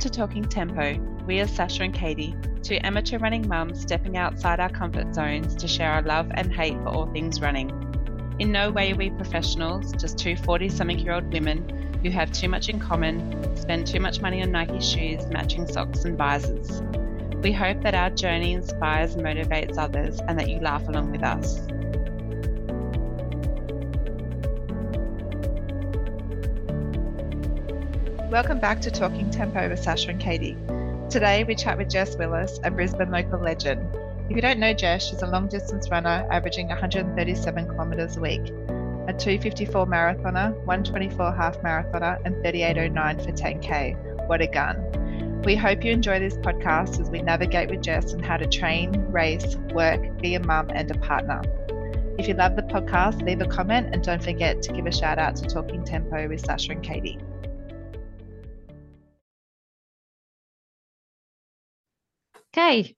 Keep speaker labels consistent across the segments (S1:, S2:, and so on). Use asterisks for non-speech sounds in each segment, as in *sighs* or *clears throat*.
S1: To Talking Tempo. We are Sasha and Katie, two amateur running mums stepping outside our comfort zones to share our love and hate for all things running. In no way are we professionals, just two 40 something year old women who have too much in common, spend too much money on Nike shoes, matching socks, and visors. We hope that our journey inspires and motivates others and that you laugh along with us. Welcome back to Talking Tempo with Sasha and Katie. Today we chat with Jess Willis, a Brisbane local legend. If you don't know Jess, she's a long distance runner averaging 137 kilometres a week, a 254 marathoner, 124 half marathoner, and 3809 for 10k. What a gun! We hope you enjoy this podcast as we navigate with Jess on how to train, race, work, be a mum, and a partner. If you love the podcast, leave a comment and don't forget to give a shout out to Talking Tempo with Sasha and Katie.
S2: Okay,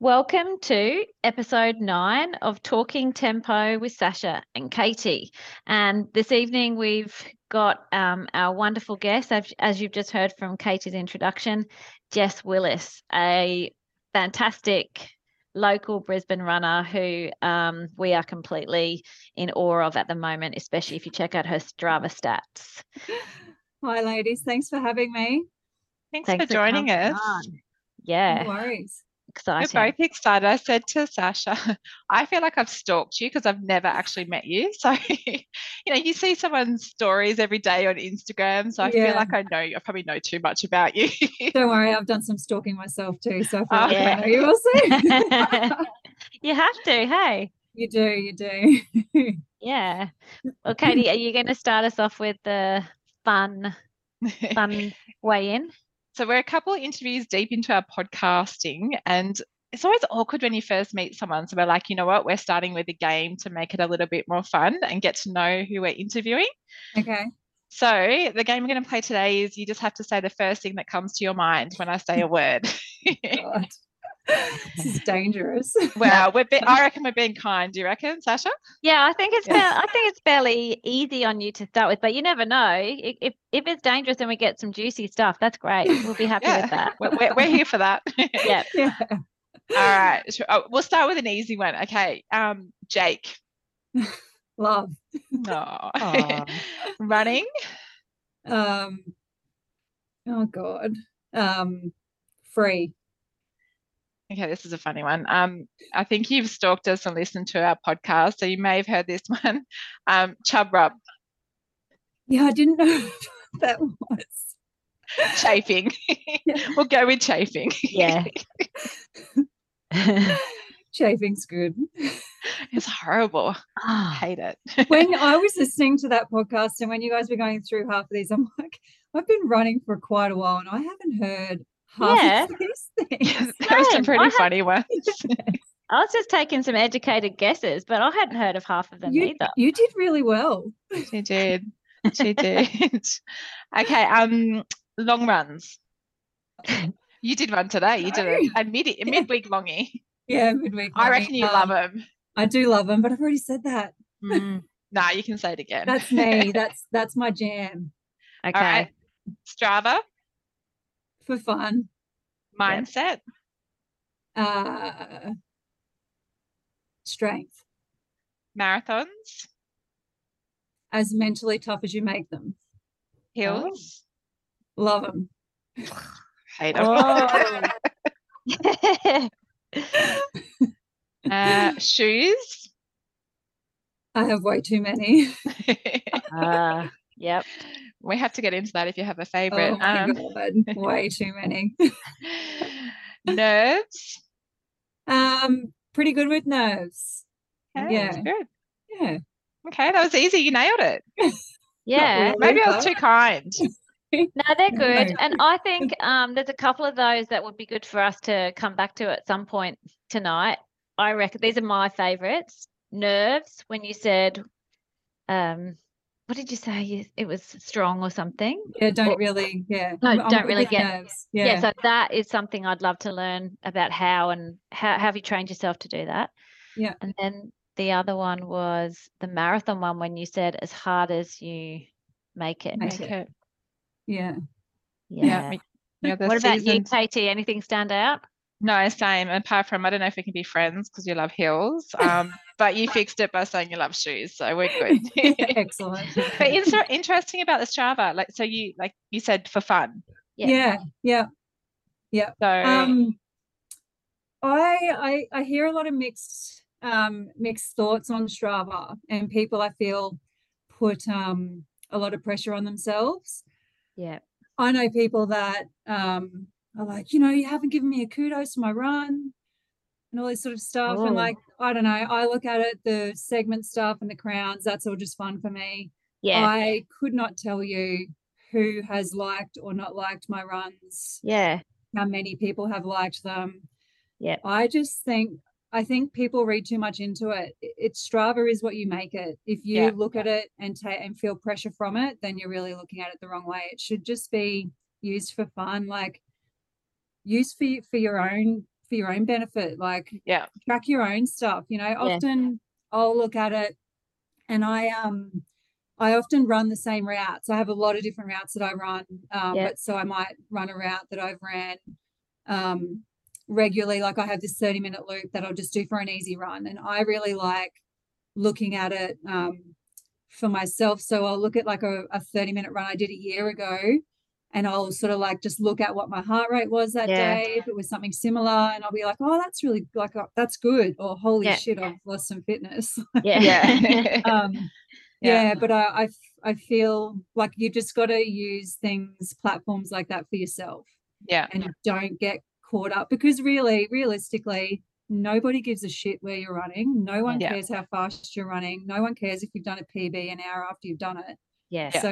S2: welcome to episode nine of Talking Tempo with Sasha and Katie. And this evening we've got um, our wonderful guest, as, as you've just heard from Katie's introduction, Jess Willis, a fantastic local Brisbane runner who um, we are completely in awe of at the moment, especially if you check out her Strava stats. *laughs*
S3: Hi, ladies. Thanks for having me.
S1: Thanks, Thanks for, for joining us. On.
S2: Yeah.
S3: No worries.
S2: Exciting.
S1: We're both excited. I said to Sasha, *laughs* I feel like I've stalked you because I've never actually met you. *laughs* So, you know, you see someone's stories every day on Instagram. So I yeah. feel like I know you. I probably know too much about you. *laughs*
S3: Don't worry, I've done some stalking myself too. So I feel oh, like yeah. I know you also.
S2: you have to, hey.
S3: You do, you do.
S2: yeah. Well, Katie, are you going to start us off with the fun, fun way in?
S1: So we're a couple of interviews deep into our podcasting, and it's always awkward when you first meet someone. So we're like, you know what, we're starting with a game to make it a little bit more fun and get to know who we're interviewing.
S3: Okay.
S1: So the game we're going to play today is you just have to say the first thing that comes to your mind when I say a word. *laughs* *laughs*
S3: this is dangerous.
S1: Well, we're be- I *laughs* reckon we're being kind. Do you reckon, Sasha?
S2: Yeah, I think it's yeah. I think it's fairly easy on you to start with, but you never know. If if it's dangerous and we get some juicy stuff, that's great. We'll be happy yeah. with that.
S1: We're, we're here for that. *laughs*
S2: yep.
S3: yeah.
S1: All right. Oh, we'll start with an easy one. Okay. Um, Jake.
S3: Love.
S1: No. Running.
S3: Um. Oh God. Um. Free.
S1: Okay, this is a funny one. Um, I think you've stalked us and listened to our podcast, so you may have heard this *laughs* one. Um, chub rub.
S3: Yeah, I didn't know *laughs* that was.
S1: Chafing. *laughs* we'll go with chafing.
S2: Yeah.
S3: Chafing's good.
S1: It's horrible. Oh, I hate it.
S3: when I was listening to that podcast and when you guys were going through half of these, I'm like, I've been running for quite a while and I haven't heard
S2: yeah.
S1: There's *laughs* some pretty funny ones. *laughs*
S2: I was just taking some educated guesses, but I hadn't heard of half of them
S3: you,
S2: either.
S3: You did really well.
S1: She did. She *laughs* did. okay. Um, long runs. You did one today. You did a, a mid a midweek longie.
S3: Yeah, midweek.
S1: I reckon you um, love them.
S3: I do love them, but I've already said that.
S1: Mm. nah, you can say it again.
S3: That's me. That's that's my jam.
S2: Okay.
S1: Strava
S3: for fun.
S1: Mindset.
S3: Uh, strength.
S1: Marathons.
S3: As mentally tough as you make them.
S1: Hills.
S3: Oh. Love them. *sighs*
S1: Hate them. Oh. *laughs* uh, shoes.
S3: I have way too many.
S2: uh, *laughs* yep
S1: we have to get into that if you have a favorite.
S3: Oh my um, God, *laughs* way too many. *laughs*
S1: nerves.
S3: Um, pretty good with nerves.
S1: Okay, yeah, good.
S3: Yeah.
S1: Okay, that was easy. You nailed it. *laughs*
S2: yeah,
S1: really, maybe I was too kind.
S2: no, they're good, no. and I think um, there's a couple of those that would be good for us to come back to at some point tonight. I reckon these are my favorites. Nerves, when you said um, what did you say? It was strong or something.
S3: Yeah, don't or, really. Yeah,
S2: no, I'm, don't really get. Yeah. yeah, so that is something I'd love to learn about how and how, how have you trained yourself to do that?
S3: Yeah,
S2: and then the other one was the marathon one when you said as hard as you make it.
S3: Make it. Yeah.
S2: Yeah. yeah.
S1: You know, the
S2: What about you, Katie? Anything stand out?
S1: No, same. Apart from, I don't know if we can be friends because you love heels, um, *laughs* but you fixed it by saying you love shoes, so we're good. *laughs*
S3: Excellent.
S1: but inter- interesting about the Strava, like so you like you said for fun.
S2: Yeah.
S3: Yeah, yeah.
S1: So
S3: Um, I, I I hear a lot of mixed um mixed thoughts on Strava, and people I feel put um a lot of pressure on themselves.
S2: Yeah.
S3: I know people that um are like, you know, you haven't given me a kudos for my run and all this sort of stuff.
S2: Oh.
S3: And like, I don't know, I look at it, the segment stuff and the crowns, that's all just fun for me.
S2: Yeah.
S3: I could not tell you who has liked or not liked my runs,
S2: yeah.
S3: how many people have liked them.
S2: Yeah.
S3: I just think I think people read too much into it. It's Strava is what you make it. If you
S1: Yeah,
S3: look at it and take and feel pressure from it, then you're really looking at it the wrong way. It should just be used for fun, like used for for your own for your own benefit. Like
S1: yeah,
S3: track your own stuff. You know, often I'll look at it and I um I often run the same routes. I have a lot of different routes that I run. Um,
S2: Yeah.
S3: but so I might run a route that I've ran um regularly. Like I have this 30 minute loop that I'll just do for an easy run. And I really like looking at it um for myself. So I'll look at like a, a 30 minute run I did a year ago and I'll sort of like just look at what my heart rate was that
S2: Yeah.
S3: day, if it was something similar, and I'll be like, oh, that's really like uh, that's good, or holy
S2: Yeah.
S3: shit, I've lost some fitness.
S2: Yeah. *laughs*
S1: yeah, *laughs*
S3: um,
S1: Yeah.
S3: yeah, but I, I f- I feel like you just got to use things, platforms like that for yourself,
S1: yeah,
S3: and don't get caught up because really, realistically, nobody gives a shit where you're running. No one
S1: Yeah.
S3: cares how fast you're running. No one cares if you've done a PB an hour after you've done it.
S2: yeah.
S3: So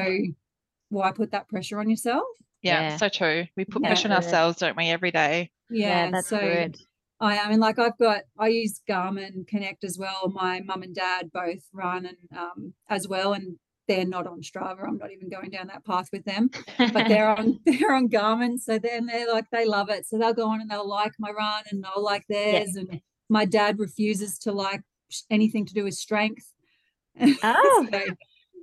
S3: why put that pressure on yourself?
S1: yeah.
S2: Yeah.
S1: So true. We put
S3: Yeah.
S1: pressure on ourselves, don't we, every day?
S3: Yeah,
S2: that's
S3: so
S2: good.
S3: I I mean, like I've got I use Garmin Connect as well. My mum and dad both run and um as well, and they're not on Strava. I'm not even going down that path with them, but they're *laughs* on *laughs* they're on Garmin. So then they're like they love it. So they'll go on and they'll like my run and I'll like theirs. And my dad refuses to like anything to do with strength. *laughs*
S2: Oh.
S3: So,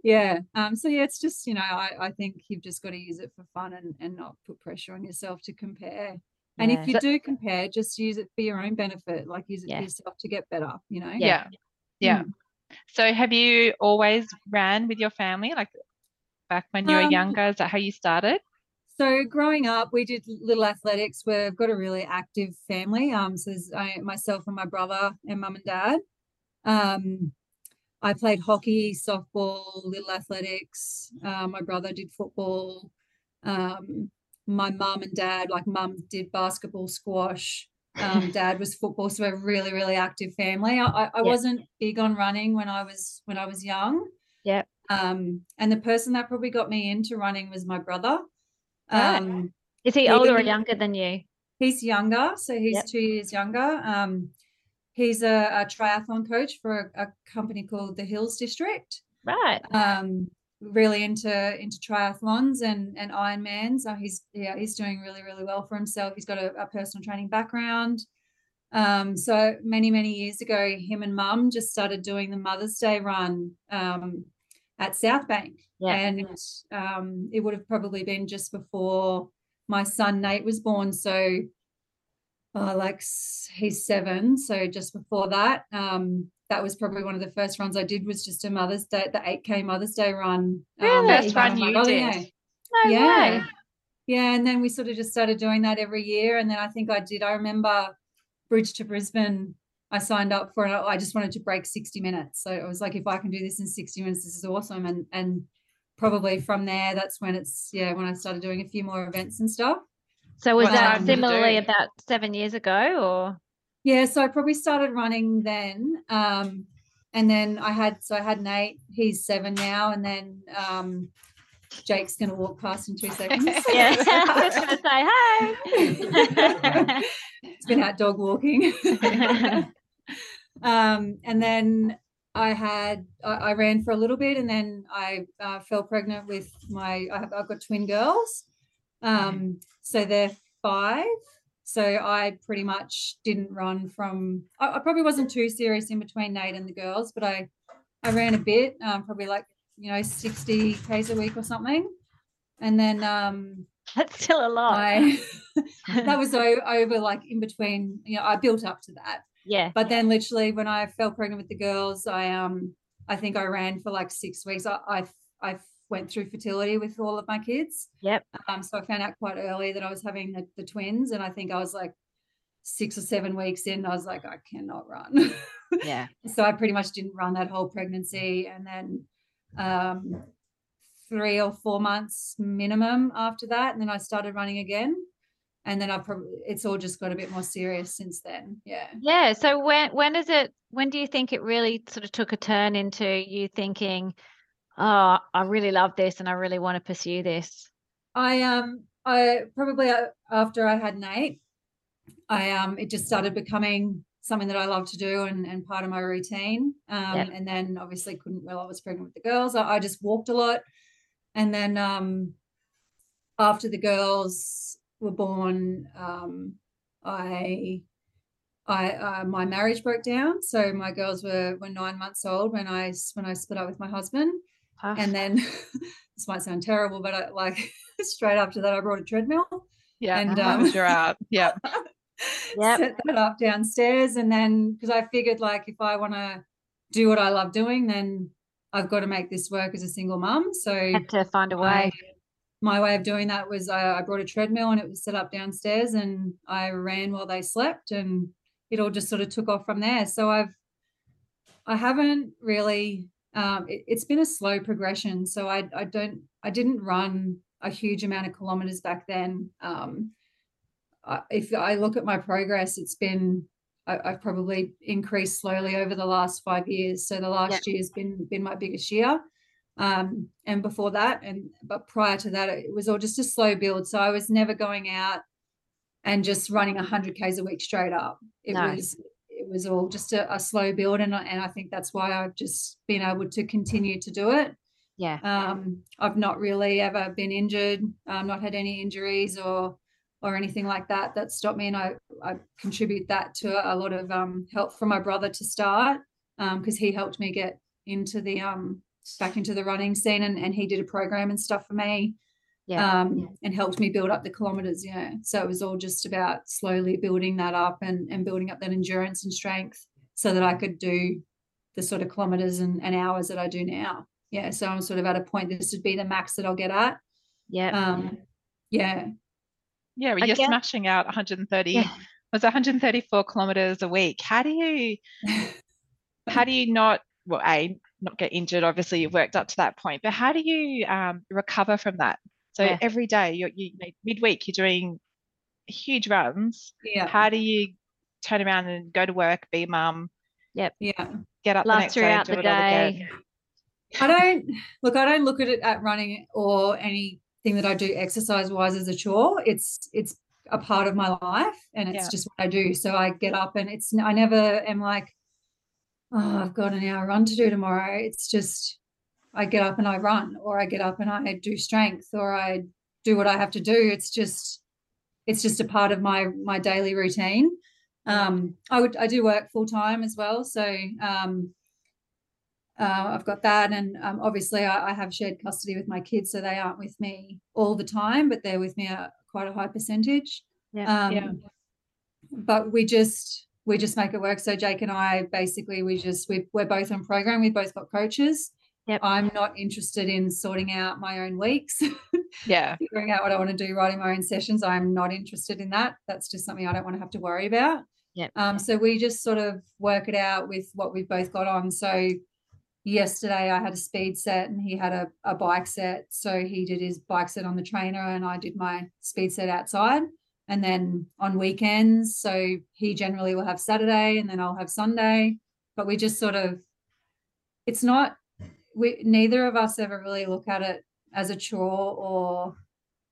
S3: yeah. Um. So yeah, it's just you know I I think you've just got to use it for fun and and not put pressure on yourself to compare. And if you
S1: So-
S3: do compare, just use it for your own benefit, like use it
S2: Yeah.
S3: for yourself to get better, you know?
S1: Yeah, yeah. So have you always ran with your family, like back when you were
S3: Um,
S1: younger? Is that how you started?
S3: So growing up, we did little athletics. We've got a really active family. Um, so there's I, myself and my brother and mum and dad. Um, I played hockey, softball, little athletics. Uh, my brother did football. Um, my mum and dad, like mum did basketball, squash. Um, *laughs* dad was football. So we're a really, really active family. I, I, I
S2: Yeah.
S3: wasn't big on running when I was when I was young.
S2: Yeah.
S3: Um, and the person that probably got me into running was my brother.
S2: Right.
S3: Um,
S2: Is he
S3: Yeah,
S2: older or younger than you?
S3: he's younger, so he's
S2: Yep.
S3: two years younger. Um, he's a, a triathlon coach for a, a company called the Hills District.
S2: Right.
S3: Um, really into into triathlons and and Ironmans. So he's yeah he's doing really really well for himself. He's got a, a personal training background. Um, so many many years ago, him and Mum just started doing the Mother's Day run um, at South Bank,
S2: Yeah.
S3: and um, it would have probably been just before my son Nate was born. So uh, like he's seven, so just before that, um, that was probably one of the first runs I did was just a Mother's Day, the 8K Mother's Day run.
S2: Really?
S3: with
S1: First
S3: my
S1: run you did?
S3: yeah.
S2: No
S3: Yeah.
S2: way.
S3: Yeah, and then we sort of just started doing that every year. And then I think I did, I remember Bridge to Brisbane, I signed up for it. I just wanted to break 60 minutes. So it was like, if I can do this in 60 minutes, this is awesome. And and probably from there, that's when it's yeah, when I started doing a few more events and stuff.
S2: So was
S1: What
S2: that
S3: time did you
S2: similarly about seven years ago or?
S3: Yeah, so I probably started running then. Um, and then I had so I had Nate, he's seven now, and then um Jake's gonna walk past in two seconds. *laughs* *laughs*
S2: Yeah, *laughs* I was going to say, hey.
S3: it's been out dog walking. um, and then I had I, I ran for a little bit, and then I uh, fell pregnant with my I have, I've got twin girls, um, so they're five. So I pretty much didn't run from. I, I probably wasn't too serious in between Nate and the girls, but I I ran a bit, um, probably like you know sixty k's a week or something, and then um,
S2: That's still a lot.
S3: I *laughs* that was over like in between. You know, I built up to that,
S2: yeah.
S3: but then literally when I fell pregnant with the girls, I um I think I ran for like six weeks. I I, I went through fertility with all of my kids.
S2: Yep.
S3: Um, so I found out quite early that I was having the, the twins, and I think I was like six or seven weeks in. I was like, I cannot run. *laughs*
S2: Yeah.
S3: so I pretty much didn't run that whole pregnancy, and then um, three or four months minimum after that, and then I started running again. And then I've probably it's all just got a bit more serious since then. Yeah.
S2: Yeah. So when when is it when do you think it really sort of took a turn into you thinking, oh, I really love this and I really want to pursue this?
S3: I um I probably after I had Nate, I um it just started becoming something that I love to do and, and part of my routine. Um
S2: Yep.
S3: and then obviously couldn't while I was pregnant with the girls. I, I just walked a lot. And then um after the girls were born, um I I uh, my marriage broke down. So my girls were were nine months old when I when I split up with my husband
S2: Tough.
S3: and then *laughs* this might sound terrible, but I, like *laughs* straight after that, I brought a treadmill
S1: Yeah.
S3: and *laughs* um,
S1: you're out. Yeah.
S2: Yep.
S3: set that up downstairs. And then because I figured like if I want to do what I love doing, then I've got to make this work as a single mum. So
S2: had to find a way.
S3: my way of doing that was I, I brought a treadmill and it was set up downstairs and I ran while they slept and it all just sort of took off from there. So I've I haven't really um it, it's been a slow progression. So I I don't I didn't run a huge amount of kilometers back then. Um I, if I look at my progress, it's been I, I've probably increased slowly over the last five years. So the last year has been been my biggest year um, and before that and but prior to that it was all just a slow build so i was never going out and just running 100 k's a week straight up it
S2: No.
S3: was it was all just a, a slow build and, I- and i think that's why i've just been able to continue to do it
S2: Yeah.
S3: um, i've not really ever been injured um, not had any injuries or or anything like that that stopped me and i i contribute that to a lot of um, help from my brother to start because he helped me get into the um back into the running scene and, and he did a program and stuff for me
S2: Yeah.
S3: um and helped me build up the kilometers yeah so it was all just about slowly building that up and and building up that endurance and strength so that i could do the sort of kilometers and, and hours that i do now yeah so i'm sort of at a point this would be the max that i'll get at
S2: yeah.
S3: um yeah
S1: Yeah.
S2: I
S1: You're
S2: guess-
S1: smashing out 130.
S2: yeah.
S1: Was 134 kilometers a week. How do you *laughs* how do you not well a not get injured obviously you've worked up to that point but how do you um, recover from that so
S2: Yeah.
S1: every day you're you, you know, midweek you're doing huge runs
S3: yeah
S1: how do you turn around and go to work be a mum
S3: yeah Yeah.
S1: get up the
S2: Last
S1: next day
S2: throughout
S1: do
S2: the
S1: it all
S2: day.
S1: again
S3: I don't look, I don't look at it at running or anything that I do exercise wise as a chore. It's it's a part of my life and it's
S1: Yeah.
S3: just what I do. So I get up and it's I never am like, oh, I've got an hour run to do tomorrow. It's just I get up and I run, or I get up and I do strength, or I do what I have to do. It's just it's just a part of my my daily routine. Um, I would I do work full time as well, so um, uh, I've got that, and um, obviously I, I have shared custody with my kids, so they aren't with me all the time, but they're with me a quite a high percentage.
S2: Yeah.
S3: Um,
S1: Yeah.
S3: But we just we just make it work. So Jake and I basically we just we we're both on program. We both got coaches.
S2: Yep.
S3: I'm not interested in sorting out my own weeks, *laughs*
S1: yeah
S3: figuring out what I want to do, writing my own sessions. I'm not interested in that. That's just something I don't want to have to worry about.
S2: Yep.
S3: Um, so we just sort of work it out with what we've both got on. So yesterday I had a speed set and he had a, a bike set. So he did his bike set on the trainer and I did my speed set outside. And then on weekends, so he generally will have Saturday and then I'll have Sunday. But we just sort of, it's not, we neither of us ever really look at it as a chore or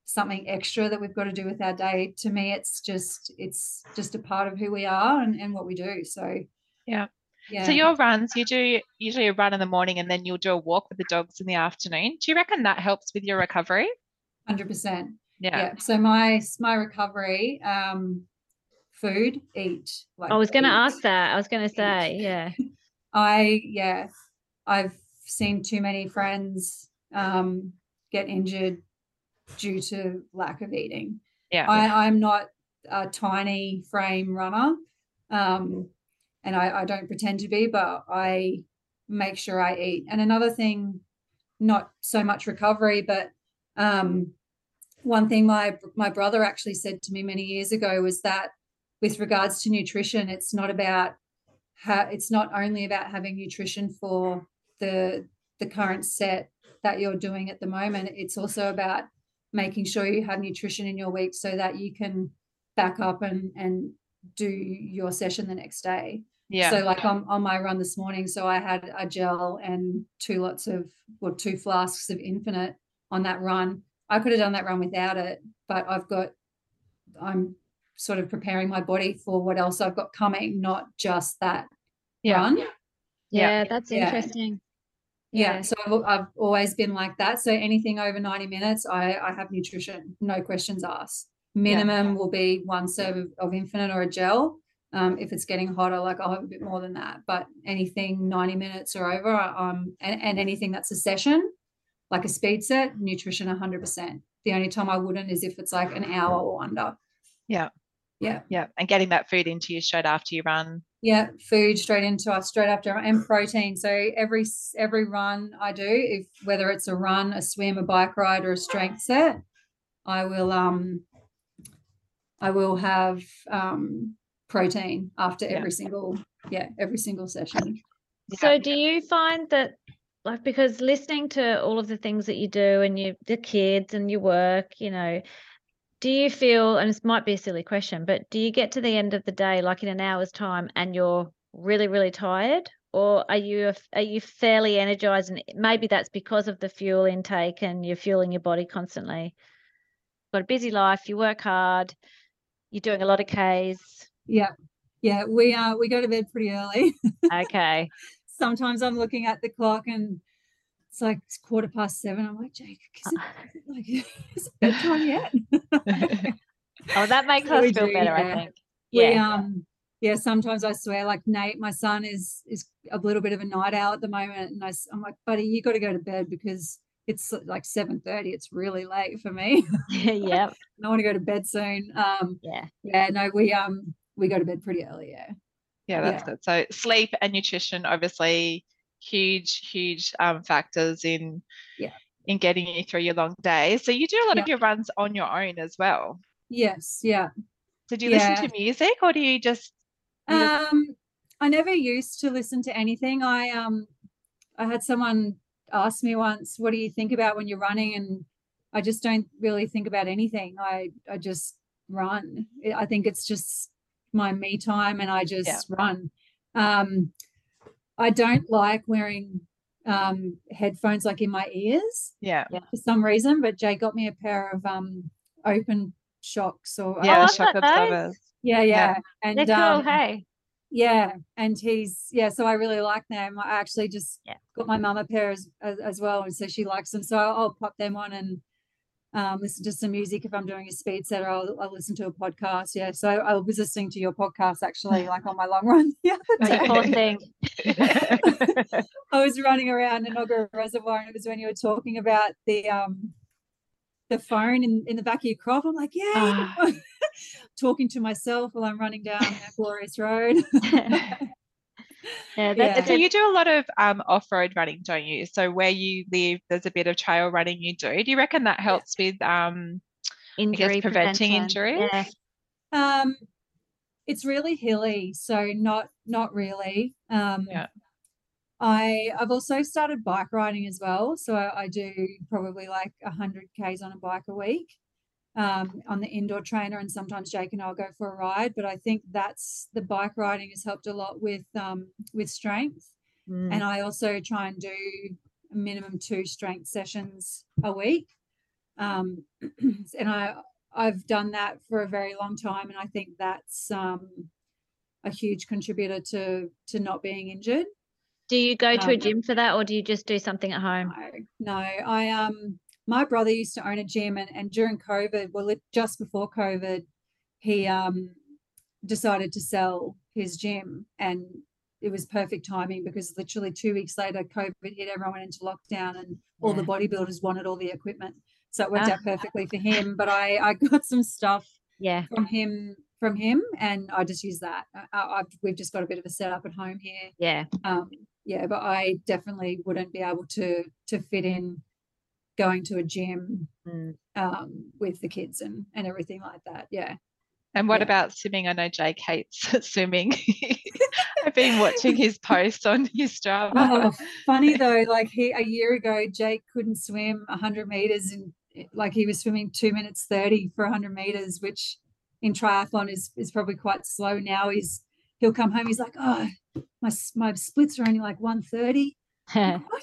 S3: something extra that we've got to do with our day. To me, it's just, it's just a part of who we are and, and what we do. So,
S1: Yeah.
S3: yeah.
S1: so your runs you do usually a run in the morning and then you'll do a walk with the dogs in the afternoon do you reckon that helps with your recovery
S3: hundred percent.
S1: yeah
S3: Yeah. So my my recovery, um, food, eat. Like
S2: I was going to ask that. I was going to say, yeah. *laughs*
S3: I yeah, I've seen too many friends um get injured due to lack of eating.
S1: Yeah.
S3: I, I'm not a tiny frame runner. Um, and I, I don't pretend to be, but I make sure I eat. And another thing, not so much recovery, but um, one thing my my brother actually said to me many years ago was that with regards to nutrition, it's not about how it's not only about having nutrition for the the current set that you're doing at the moment. It's also about making sure you have nutrition in your week so that you can back up and and do your session the next day.
S1: Yeah.
S3: So like on, on my run this morning, so I had a gel and two lots of or two flasks of Infinit on that run. I could have done that run without it, but I've got I'm sort of preparing my body for what else I've got coming, not just that
S1: yeah.
S3: run.
S2: Yeah,
S1: Yeah.
S2: that's
S3: Yeah.
S2: interesting.
S3: Yeah. So I've, I've always been like that. So anything over 90 minutes, I, I have nutrition, no questions asked. Minimum will be one serve of, of Infinit or a gel. Um, if it's getting hotter, like I'll have a bit more than that. But anything 90 minutes or over, um, and, and anything that's a session, like a speed set, nutrition 100%. The only time I wouldn't is if it's like an hour or under.
S1: Yeah.
S3: Yeah.
S1: Yeah. And getting that food into you straight after you run.
S3: Yeah, food straight into us straight after and protein. So every every run I do, if whether it's a run, a swim, a bike ride, or a strength set, I will um I will have um protein after
S1: Yeah.
S3: every single yeah every single session.
S2: So do you find that like because listening to all of the things that you do and you the kids and your work, you know, do you feel and this might be a silly question, but do you get to the end of the day like in an hour's time and you're really really tired or are you are you fairly energized and maybe that's because of the fuel intake and you're fueling your body constantly. Got a busy life, you work hard, you're doing a lot of Ks.
S3: Yeah, yeah. We uh we go to bed pretty early. *laughs*
S2: Okay.
S3: Sometimes I'm looking at the clock and it's like it's quarter past seven. I'm like, Jake, is it like *laughs* is it bedtime yet? *laughs*
S2: Oh, that *laughs* makes
S3: So
S2: us feel
S3: do,
S2: better, I
S3: yeah.
S2: think.
S3: we
S2: Yeah.
S3: um yeah sometimes i swear like nate my son is is a little bit of a night owl at the moment and I, am like buddy you got to go to bed because it's like seven thirty. it's really late for me
S2: yep.
S3: i want to go to bed soon um
S2: Yeah.
S3: yeah no we um we go to bed pretty early yeah
S1: Yeah, that's good. So sleep and nutrition, obviously, huge, huge um, factors in
S3: Yeah.
S1: in getting you through your long day. So you do a lot of your runs on your own as well.
S3: yes yeah
S1: So do you listen to music or do you just you just-
S3: Um, I never used to listen to anything. I um, I had someone ask me once, "What do you think about when you're running?" And I just don't really think about anything. I I just run. I- I think it's just my me time, and I just run. Um, I don't like wearing um headphones like in my ears
S1: yeah.
S3: for some reason, but Jay got me a pair of um open shocks or
S1: Yeah,
S2: Oh,
S1: shock
S2: got those.
S1: absorbers.
S3: yeah, yeah, and
S2: They're cool.
S3: um,
S2: hey.
S3: yeah, and he's yeah, so I really like them. I actually just
S2: Yeah.
S3: got my mum a pair as, as as well, and so she likes them. So I'll, I'll pop them on and um, listen to some music if I'm doing a speed set, or I'll, I'll listen to a podcast. Yeah, so I, I was listening to your podcast actually, like on my long run the other day.
S2: thing. *laughs* *laughs*
S3: I was running around Enoggera Reservoir, and it was when you were talking about the um the phone in, in the back of your crop. I'm like, yeah,
S2: Ah. *laughs*
S3: talking to myself while I'm running down that glorious road.
S2: Yeah,
S3: Yeah.
S1: So you do a lot of um, off-road running, don't you? So where you live, there's a bit of trail running you do. Do you reckon that helps with um,
S2: injury
S1: preventing
S2: prevention.
S1: injuries?
S2: Yeah.
S3: Um, it's really hilly, so not not really. Um,
S1: Yeah.
S3: I I've also started bike riding as well, so I, I do probably like hundred k's on a bike a week, um, on the indoor trainer, and sometimes Jake and I'll go for a ride. But I think that's the bike riding has helped a lot with um with strength,
S2: Mm.
S3: and I also try and do a minimum two strength sessions a week. Um, *clears throat* and I I've done that for a very long time, and I think that's um, a huge contributor to to not being injured.
S2: Do you go to a
S3: Um,
S2: gym for that or do you just do something at home?
S3: No, no, I um my brother used to own a gym, and and during COVID, well, it, just before COVID, he um decided to sell his gym, and it was perfect timing because literally two weeks later, COVID hit, everyone into lockdown, and all the bodybuilders wanted all the equipment. so it worked
S2: Ah.
S3: out perfectly for him. But I I got some stuff
S2: Yeah.
S3: from him from him, and I just use that. I, I, I've, we've just got a bit of a setup at home here.
S2: Yeah.
S3: Um, yeah, but I definitely wouldn't be able to to fit in going to a gym
S2: Mm.
S3: um, with the kids and and everything like that. Yeah.
S1: And what
S3: Yeah.
S1: about swimming? I know Jake hates *laughs* swimming. *laughs* I've been watching his posts on *laughs* his Strava.
S3: Oh, funny though, like he a year ago, Jake couldn't swim 100 meters and like he was swimming two minutes 30 for 100 meters, which in triathlon is is probably quite slow. Now he's he'll come home, he's like, oh, my my splits are only like 130. What?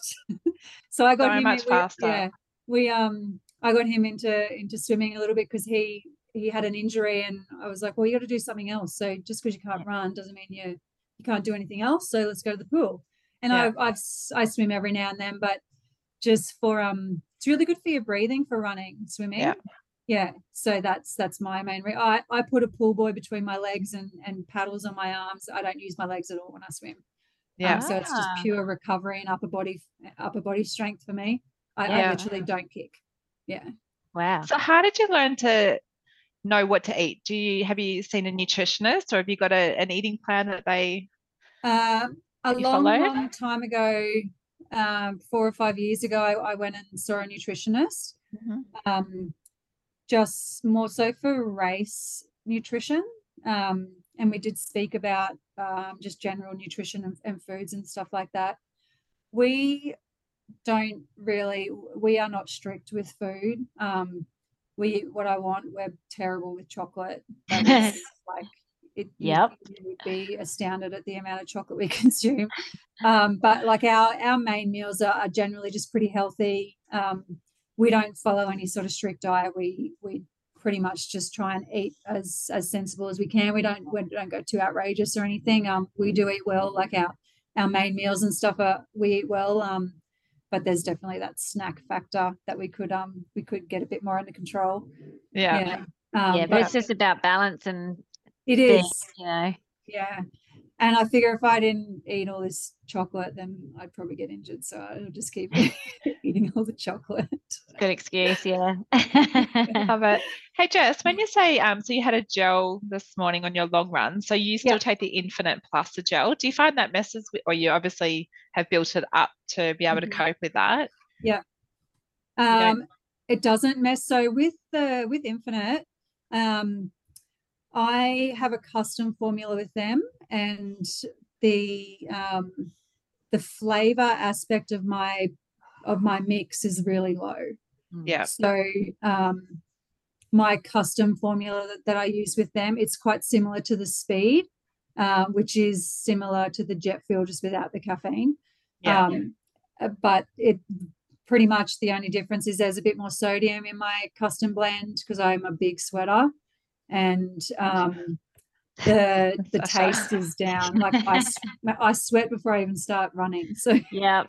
S3: so I got
S1: So
S3: him
S1: much
S3: we-
S1: faster.
S3: yeah, we um I got him into into swimming a little bit because he he had an injury and I was like, well, you got to do something else. So just because you can't run doesn't mean you you can't do anything else. So let's go to the pool. And
S1: Yeah.
S3: I've I've I swim every now and then, but just for um it's really good for your breathing for running swimming.
S1: Yeah.
S3: Yeah. So that's that's my main re- I I put a pool boy between my legs and and paddles on my arms. I don't use my legs at all when I swim.
S1: Yeah.
S3: Um, so it's just
S2: Ah.
S3: pure recovery and upper body upper body strength for me. I, I literally don't kick. Yeah.
S2: wow.
S1: So how did you learn to know what to eat? Do you have you seen a nutritionist or have you got a, an eating plan that they
S3: Um, a long,
S1: follow?
S3: long time ago, um, four or five years ago, I, I went and saw a nutritionist. Um, just more so for race nutrition. Um, and we did speak about um, just general nutrition and, and foods and stuff like that. We don't really, we are not strict with food. Um, we eat what I want. We're terrible with chocolate. *laughs* Like it
S2: Yep.
S3: would be astounded at the amount of chocolate we *laughs* consume. Um, but like our our main meals are, are generally just pretty healthy. Um, we don't follow any sort of strict diet. We we pretty much just try and eat as as sensible as we can. We don't we don't go too outrageous or anything. Um, we do eat well. Like our our main meals and stuff are we eat well. Um, but there's definitely that snack factor that we could um we could get a bit more under control.
S1: yeah.
S3: Yeah. Um,
S2: yeah, but
S3: but
S2: it's just about balance and
S3: it is.
S2: the- you know.
S3: Yeah. And I figure if I didn't eat all this chocolate, then I'd probably get injured. So I'll just keep *laughs* *laughs* eating all the chocolate.
S2: Good excuse, yeah. *laughs*
S1: Love it. Hey Jess, when you say um so you had a gel this morning on your long run, so you still
S3: Yeah.
S1: take the Infinit Plus a gel. Do you find that messes with or you obviously have built it up to be able to
S3: Mhm.
S1: cope with that? Yeah.
S3: Um, it doesn't mess. So with the with Infinit, um, I have a custom formula with them, and the um, the flavor aspect of my of my mix is really low.
S1: Yeah.
S3: So um, my custom formula that, that I use with them, it's quite similar to the speed, uh, which is similar to the jet fuel, just without the caffeine.
S1: Yeah.
S3: Um, uh, but it pretty much the only difference is there's a bit more sodium in my custom blend because I'm a big sweater, and um, the *laughs* the
S1: Sasha.
S3: taste is down. Like I, *laughs* I sweat before I even start running. So
S2: yeah,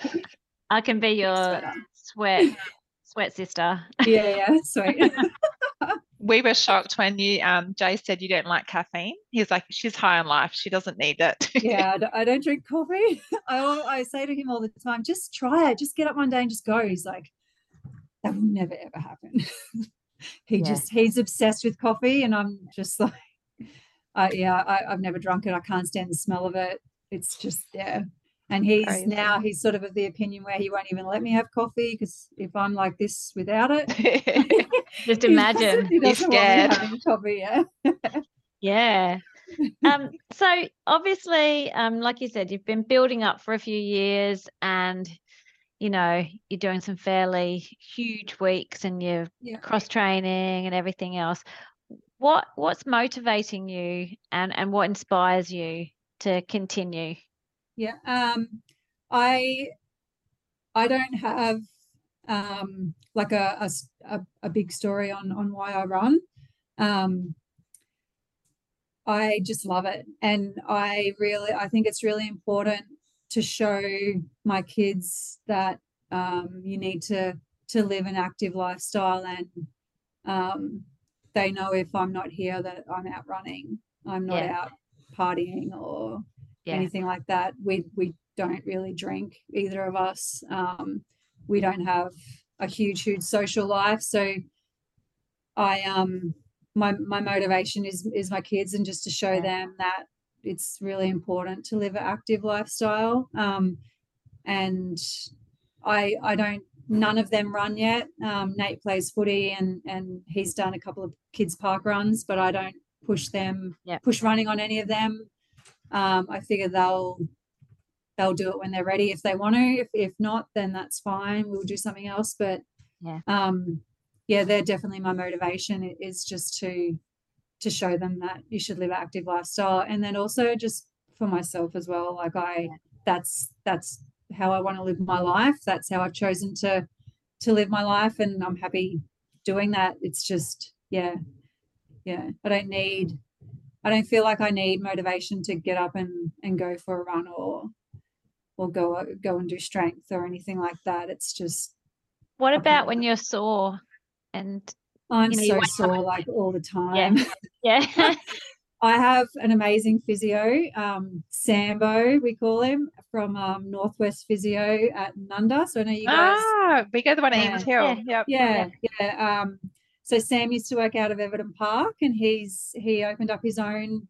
S2: I can be *laughs* your
S3: sweater.
S2: sweat sweat sister.
S3: yeah, yeah, sweet.
S1: we were shocked when you um Jay said you don't like caffeine. He's like, she's high on life. She doesn't need it.
S3: yeah, I don't, I don't drink coffee. I al- I say to him all the time, just try it. Just get up one day and just go. He's like, that will never ever happen. he
S2: Yeah.
S3: just he's obsessed with coffee, and I'm just like, uh, yeah, I, I've never drunk it. I can't stand the smell of it. It's just yeah. And he's
S1: Crazy.
S3: now he's sort of of the opinion where he won't even let me have coffee because if I'm like this without it, *laughs* *laughs*
S2: Just
S3: he doesn't-
S2: imagine.
S3: he
S1: He's
S3: doesn't want me
S1: scared.
S3: coffee. Yeah. *laughs*
S2: Yeah. Um, so obviously, um, like you said, you've been building up for a few years and you know, you're doing some fairly huge weeks and you're
S3: Yeah.
S2: cross training and everything else. What what's motivating you and, and what inspires you to continue?
S3: Yeah. Um, I I don't have um like a big story on on why I run. Um, I just love it, and I really I think it's really important to show my kids that um, you need to to live an active lifestyle, and um, they know if I'm not here that I'm out running, I'm not
S2: Yeah.
S3: out partying or
S2: Yeah.
S3: anything like that. We we don't really drink either of us. Um, we don't have a huge, huge social life. So I um my my motivation is is my kids and just to show
S2: Yeah.
S3: them that it's really important to live an active lifestyle. Um, and I I don't none of them run yet. Um, Nate plays footy and and he's done a couple of kids park runs, but I don't push them
S2: Yeah.
S3: push running on any of them. Um, I figure they'll they'll do it when they're ready if they want to. If if not, then that's fine. We'll do something else. But
S2: Yeah.
S3: um, yeah, they're definitely my motivation. It is just to to show them that you should live an active lifestyle, and then also just for myself as well. Like I,
S2: Yeah.
S3: that's that's how I want to live my life. That's how I've chosen to to live my life, and I'm happy doing that. It's just yeah, yeah. I don't need. I don't feel like I need motivation to get up and and go for a run or or go go and do strength or anything like that. It's just
S2: What about when you're sore and
S3: I'm
S2: You know,
S3: so sore like all the time. *laughs*
S2: Yeah. yeah. *laughs*
S3: I have an amazing physio, um, Sambo, we call him, from um, Northwest Physio at Nundah. So I know you guys.
S1: Ah, we go the one at
S3: Yeah.
S1: Eames Hill. Yep.
S3: yeah, yeah. Um, so Sam used to work out of Everton Park, and he's he opened up his own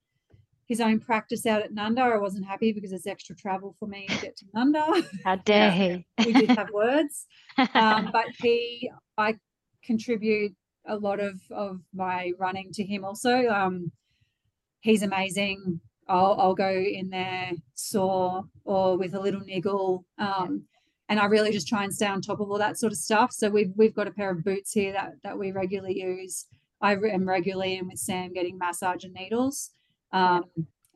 S3: his own practice out at Nundah. I wasn't happy because it's extra travel for me to get to Nundah.
S2: How dare he? *laughs*
S3: we did have words, um, but he I contribute a lot of of my running to him also. Um, he's amazing. I'll I'll go in there sore or with a little niggle. Um, and I really just try and stay on top of all that sort of stuff. So we've we've got a pair of boots here that that we regularly use. I am regularly in with Sam getting massage and needles, um,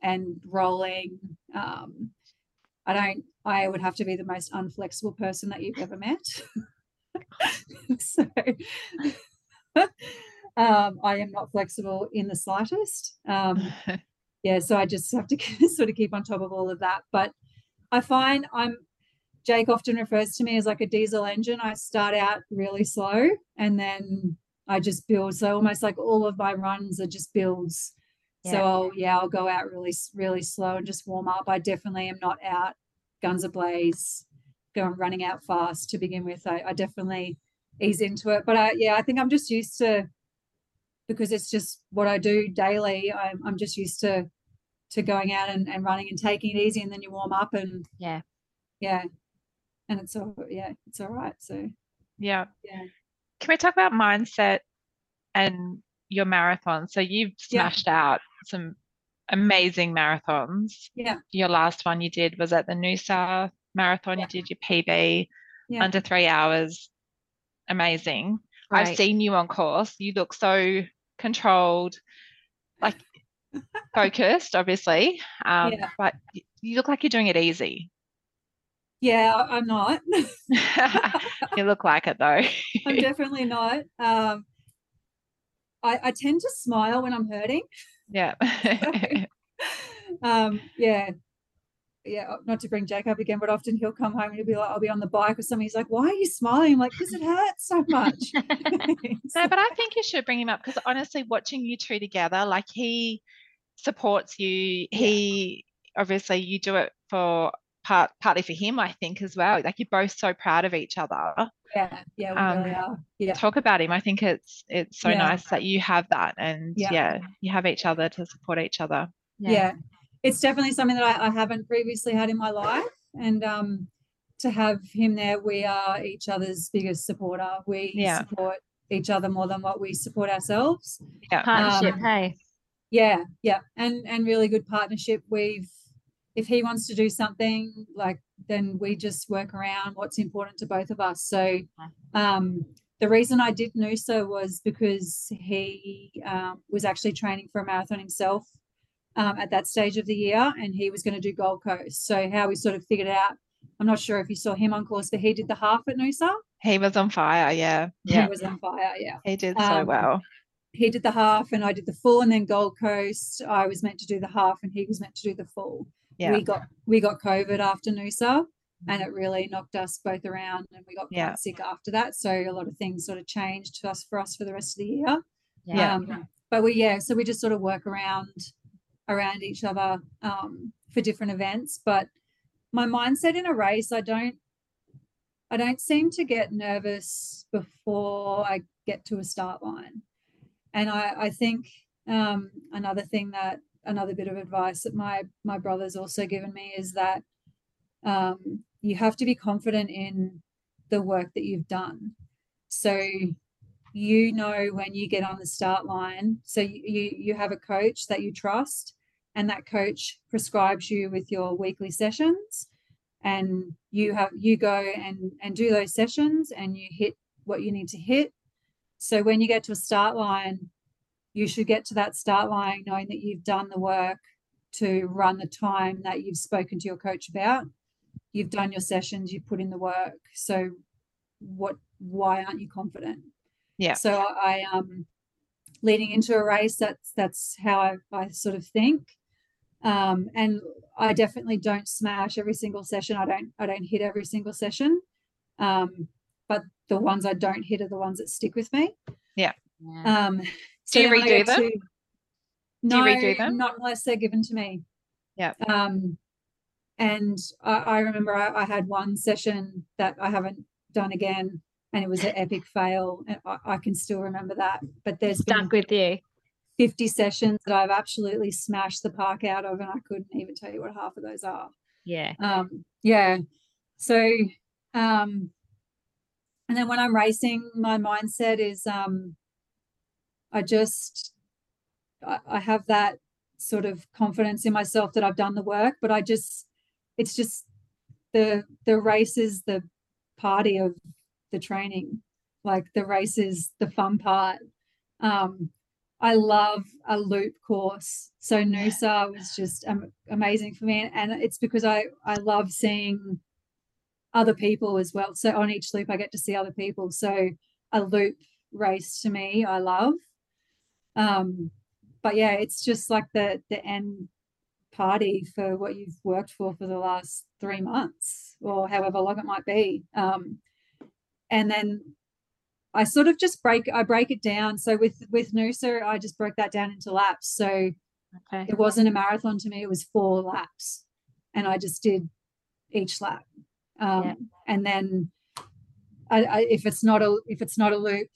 S3: and rolling. Um, I don't. I would have to be the most unflexible person that you've ever met. *laughs* so, *laughs* um, I am not flexible in the slightest. Um, *laughs* yeah, so I just have to *laughs* sort of keep on top of all of that. But I find I'm Jake often refers to me as like a diesel engine. I start out really slow and then I just build. So almost like all of my runs are just builds. So
S2: Yeah.
S3: I'll, yeah, I'll go out really, really slow and just warm up. I definitely am not out guns ablaze, going running out fast to begin with. I, I definitely ease into it. But I, yeah, I think I'm just used to because it's just what I do daily. I'm, I'm just used to to going out and, and running and taking it easy, and then you warm up and
S2: Yeah.
S3: yeah, and it's all yeah, it's all right. So
S1: Yeah.
S3: yeah,
S1: Can we talk about mindset and your marathon? So you've
S3: Yeah.
S1: smashed out some amazing marathons.
S3: yeah,
S1: Your last one you did was at the Noosa Marathon.
S3: Yeah.
S1: You did your PB
S3: yeah,
S1: under three hours. Amazing. I've seen you on course. You look so controlled, like *laughs* focused, obviously. Um,
S3: Yeah.
S1: but you look like you're doing it easy.
S3: yeah. I'm not. *laughs* *laughs*
S1: You look like it though.
S3: I'm definitely not. Um, I I tend to smile when I'm hurting.
S1: Yeah.
S3: um, yeah. Yeah, not to bring Jack up again, but often he'll come home and he'll be like, I'll be on the bike or something. He's like, Why are you smiling? I'm like, because it hurts so much. *laughs*
S1: No, but I think you should bring him up because honestly, watching you two together, like he supports you.
S3: Yeah.
S1: He obviously you do it for part partly for him, I think, as well. Like you're both so proud of each other.
S3: yeah, yeah, we really
S1: Um,
S3: are. Yeah.
S1: Talk about him. I think it's it's so
S3: Yeah.
S1: nice that you have that and
S3: Yeah.
S1: yeah, you have each other to support each other.
S3: yeah. It's definitely something that I, I haven't previously had in my life. And um to have him there we are each other's biggest supporter. We
S1: Yeah.
S3: support each other more than what we support ourselves.
S1: Yeah.
S2: Partnership,
S3: Um,
S2: hey.
S3: yeah yeah. And and really good partnership. We've if he wants to do something like then we just work around what's important to both of us. So um the reason I did Noosa was because he um, was actually training for a marathon himself um, at that stage of the year, and he was going to do Gold Coast. So how we sort of figured out, I'm not sure if you saw him on course, but he did the half at Noosa.
S1: He was on fire. Yeah. yeah.
S3: He was on fire. Yeah,
S1: He did so
S3: Um,
S1: well.
S3: he did the half, and I did the full, and then Gold Coast. I was meant to do the half, and he was meant to do the full.
S1: Yeah.
S3: We got we got COVID after Noosa, and it really knocked us both around, and we got quite
S1: Yeah.
S3: sick after that. So a lot of things sort of changed for us for us for the rest of the year.
S1: Yeah.
S3: Um, but we yeah, so we just sort of work around around each other um, for different events. But my mindset in a race, I don't I don't seem to get nervous before I get to a start line. And I, I think um, another thing that another bit of advice that my my brother's also given me is that um, you have to be confident in the work that you've done. So you know when you get on the start line. So you you have a coach that you trust, and that coach prescribes you with your weekly sessions, and you have you go and and do those sessions, and you hit what you need to hit. So when you get to a start line, you should get to that start line knowing that you've done the work to run the time that you've spoken to your coach about. You've done your sessions, you've put in the work. So what why aren't you confident?
S1: Yeah.
S3: So I um leading into a race, that's that's how I, I sort of think. Um, and I definitely don't smash every single session. I don't I don't hit every single session. Um, but the ones I don't hit are the ones that stick with me.
S1: Yeah.
S3: Um,
S1: Do you redo them?
S3: to-
S1: Do
S3: no,
S1: you redo them?
S3: not unless they're given to me.
S1: Yeah.
S3: Um, and I, I remember I, I had one session that I haven't done again, and it was an epic fail. And I, I can still remember that. But there's been
S2: Stuck with you.
S3: 50 sessions that I've absolutely smashed the park out of, and I couldn't even tell you what half of those are.
S2: Yeah.
S3: Um, yeah. So, um, and then when I'm racing, my mindset is, um, I just, I, I have that sort of confidence in myself that I've done the work, but I just, it's just the, the race is the party of the training. Like the race is the fun part. Um, I love a loop course. So Noosa was just um, amazing for me, and it's because I I love seeing other people as well. So on each loop, I get to see other people. So a loop race to me, I love. Um, but yeah, it's just like the the end party for what you've worked for for the last three months or however long it might be. Um, and then I sort of just break I break it down. So with with Noosa, I just broke that down into laps. So
S2: Okay.
S3: it wasn't a marathon to me; it was four laps, and I just did each lap. Um,
S2: Yeah.
S3: And then, I, I, if it's not a if it's not a loop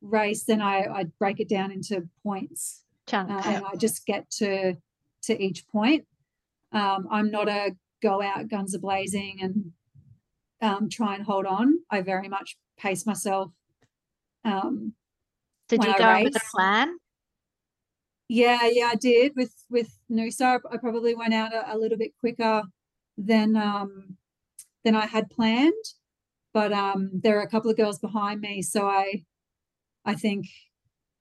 S3: race, then I I break it down into points, uh, and I just get to to each point. Um, I'm not a go out guns a blazing and um, try and hold on. I very much pace myself. Um,
S2: Did you
S3: I
S2: go with a
S3: race-
S2: plan?
S3: Yeah, yeah, I did with with Noosa. I probably went out a, a little bit quicker than um than I had planned, but um there are a couple of girls behind me, so I I think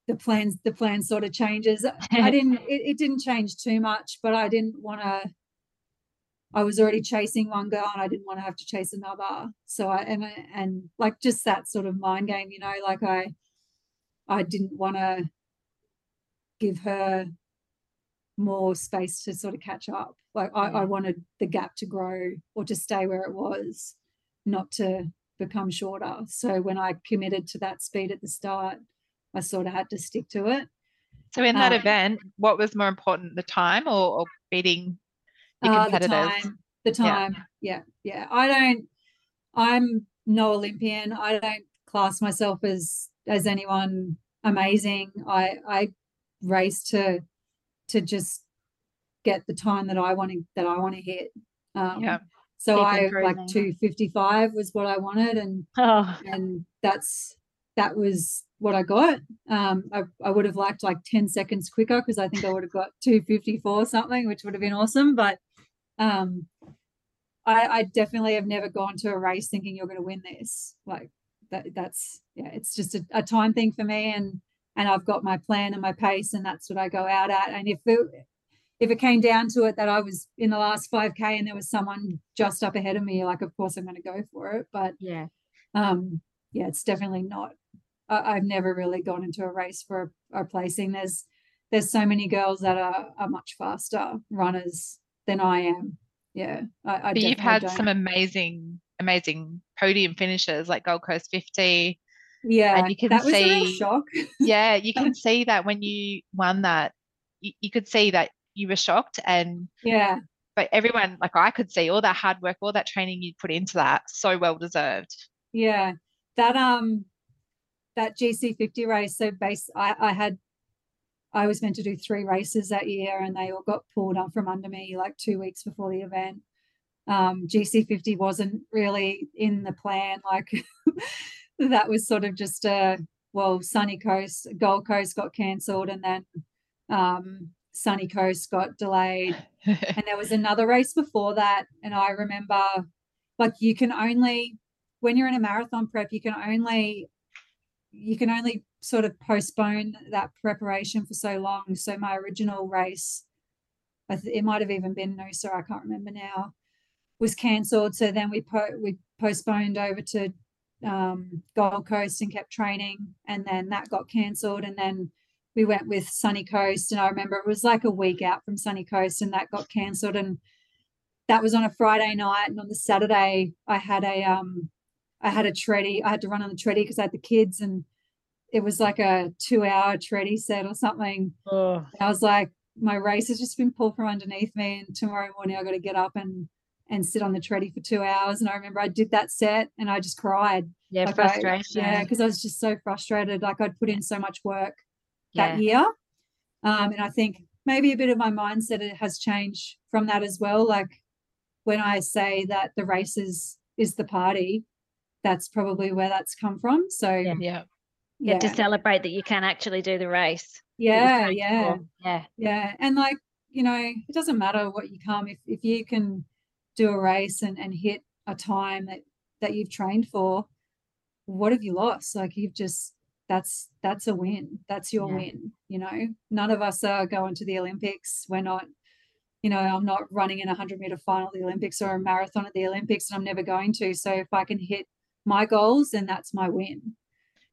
S3: the plans the plan sort of changes. I *laughs* didn't it, it didn't change too much, but I didn't want to. I was already chasing one girl, and I didn't want to have to chase another. So I and I- and like just that sort of mind game, you know, like I I didn't want to give her more space to sort of catch up. Like I, I wanted the gap to grow or to stay where it was, not to become shorter. So when I committed to that speed at the start, I sort of had to stick to it.
S1: So in that
S3: Um,
S1: event, what was more important, the time or, or beating
S3: Uh, the time, the time. Yeah, yeah. I don't. I'm no Olympian. I don't class myself as as anyone amazing. I I race to to just get the time that I want to that I want to hit. Um,
S1: Yeah.
S3: So
S2: Keep
S3: I like two fifty five was what I wanted, and
S2: Oh,
S3: and that's that was what I got. Um, I, I would have liked like 10 seconds quicker because I think I would have got 254 something, which would have been awesome. But um, I, I definitely have never gone to a race thinking you're going to win this. Like that, that's yeah, it's just a, a time thing for me, and and I've got my plan and my pace, and that's what I go out at. And if it, if it came down to it that I was in the last 5k and there was someone just up ahead of me, like of course I'm going to go for it. But
S2: yeah.
S3: um yeah it's definitely not I, i've never really gone into a race for a, a placing there's there's so many girls that are, are much faster runners than i am yeah i, I
S1: But you've had some amazing, amazing podium finishes like Gold Coast 50.
S3: yeah And
S1: you can
S3: that was a
S1: see-
S3: shock *laughs*
S1: Yeah, you can see that when you won that, you, you could see that you were shocked and
S3: yeah
S1: but everyone like I could see all that hard work, all that training you put into that, so well deserved.
S3: Yeah, that um, that GC50 race. So base, I I had, I was meant to do three races that year, and they all got pulled up from under me like two weeks before the event. Um, GC50 wasn't really in the plan. Like *laughs* that was sort of just a well, Sunny Coast, Gold Coast got cancelled, and then um, Sunny Coast got delayed. *laughs* and there was another race before that. And I remember, like, you can only, when you're in a marathon prep, you can only, you can only sort of postpone that preparation for so long. So my original race, it might have even been Noosa, I can't remember now, was cancelled. So then we po- we postponed over to um, Gold Coast and kept training, and then that got cancelled, and then we went with Sunny Coast, and I remember it was like a week out from Sunny Coast, and that got cancelled, and that was on a Friday night, and on the Saturday I had a um I had a treadie, I had to run on the treadie because I had the kids, and it was like a two-hour treadie set or something.
S2: Oh.
S3: I was like, my race has just been pulled from underneath me, and tomorrow morning I got to get up and and sit on the treadie for two hours. And I remember I did that set and I just cried.
S2: Yeah,
S3: Like I-
S2: frustration.
S3: yeah, because I was just so frustrated. Like I'd put in so much work
S2: Yeah.
S3: that year. Um, and I think maybe a bit of my mindset has changed from that as well. Like when I say that the race is is the party, that's probably where that's come from. So
S2: Yeah.
S1: yeah.
S2: Yeah, to celebrate that you can actually do the race.
S3: yeah, yeah,
S2: for. Yeah.
S3: yeah. And like, you know, it doesn't matter what you come if if you can do a race and, and hit a time that that you've trained for, what have you lost? Like you've just that's that's a win. That's your
S2: Yeah.
S3: win. You know, none of us are going to the Olympics. We're not, you know, I'm not running in a hundred meter final at the Olympics or a marathon at the Olympics, and I'm never going to. So if I can hit my goals, then that's my win.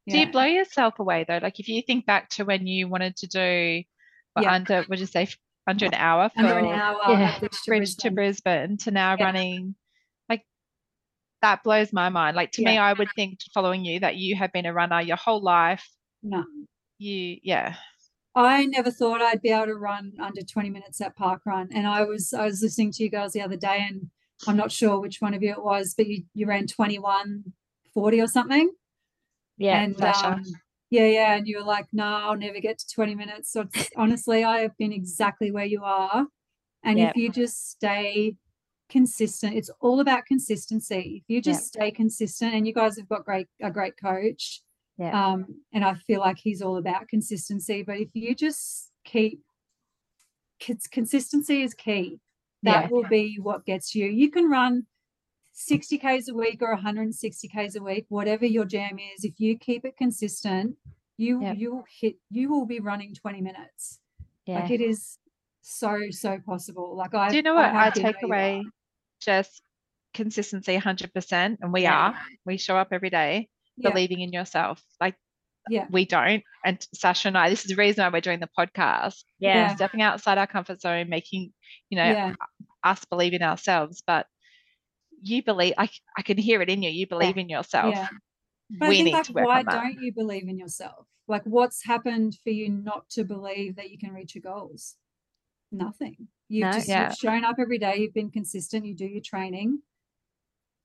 S1: Do you blow yourself away though? Like if you think back to when you wanted to do what,
S3: Yeah.
S1: under, would you say under an hour for
S3: Under an hour
S2: Yeah.
S3: Bridge to
S1: Bridge to
S3: Brisbane.
S1: Brisbane to now
S3: Yeah.
S1: running, like that blows my mind. Like to me, I would think following you that you have been a runner your whole life.
S3: No.
S1: You, yeah,
S3: I never thought I'd be able to run under 20 minutes at park run. And I was I was listening to you guys the other day and I'm not sure which one of you it was, but you, you ran 21 40 or something.
S2: Yeah.
S3: and um, yeah, yeah. And you were like, no, I'll never get to 20 minutes. So it's, honestly, I have been exactly where you are. And
S2: Yep.
S3: if you just stay consistent, it's all about consistency. If you just stay consistent and you guys have got great a great coach.
S2: Yeah.
S3: Um, and I feel like he's all about consistency. But if you just keep cons- consistency is key. That
S2: Yeah.
S3: will be what gets you. You can run 60 Ks a week or 160 Ks a week, whatever your jam is. If you keep it consistent, you
S2: Yep.
S3: you'll hit you will be running 20 minutes.
S2: yeah.
S3: Like it is so, so possible. Like I
S1: do you know what I
S3: have been
S1: take
S3: where you are.
S1: away? Just consistency, hundred percent, and we
S2: Yeah.
S1: are. We show up every day
S3: Yeah.
S1: believing in yourself. Like
S3: Yeah.
S1: we don't. And Sasha and I, this is the reason why we're doing the podcast.
S2: Yeah.
S3: Yeah.
S1: Stepping outside our comfort zone, making you know
S3: Yeah.
S1: us believe in ourselves. But you believe. I, I can hear it in you. You believe in yourself.
S3: Yeah. But
S1: we
S3: I think
S1: need
S3: like
S1: to work
S3: why
S1: on
S3: don't you believe in yourself? Like what's happened for you not to believe that you can reach your goals? Nothing. You've
S2: No.
S3: just
S1: Yeah.
S3: you've shown up every day, you've been consistent, you do your training.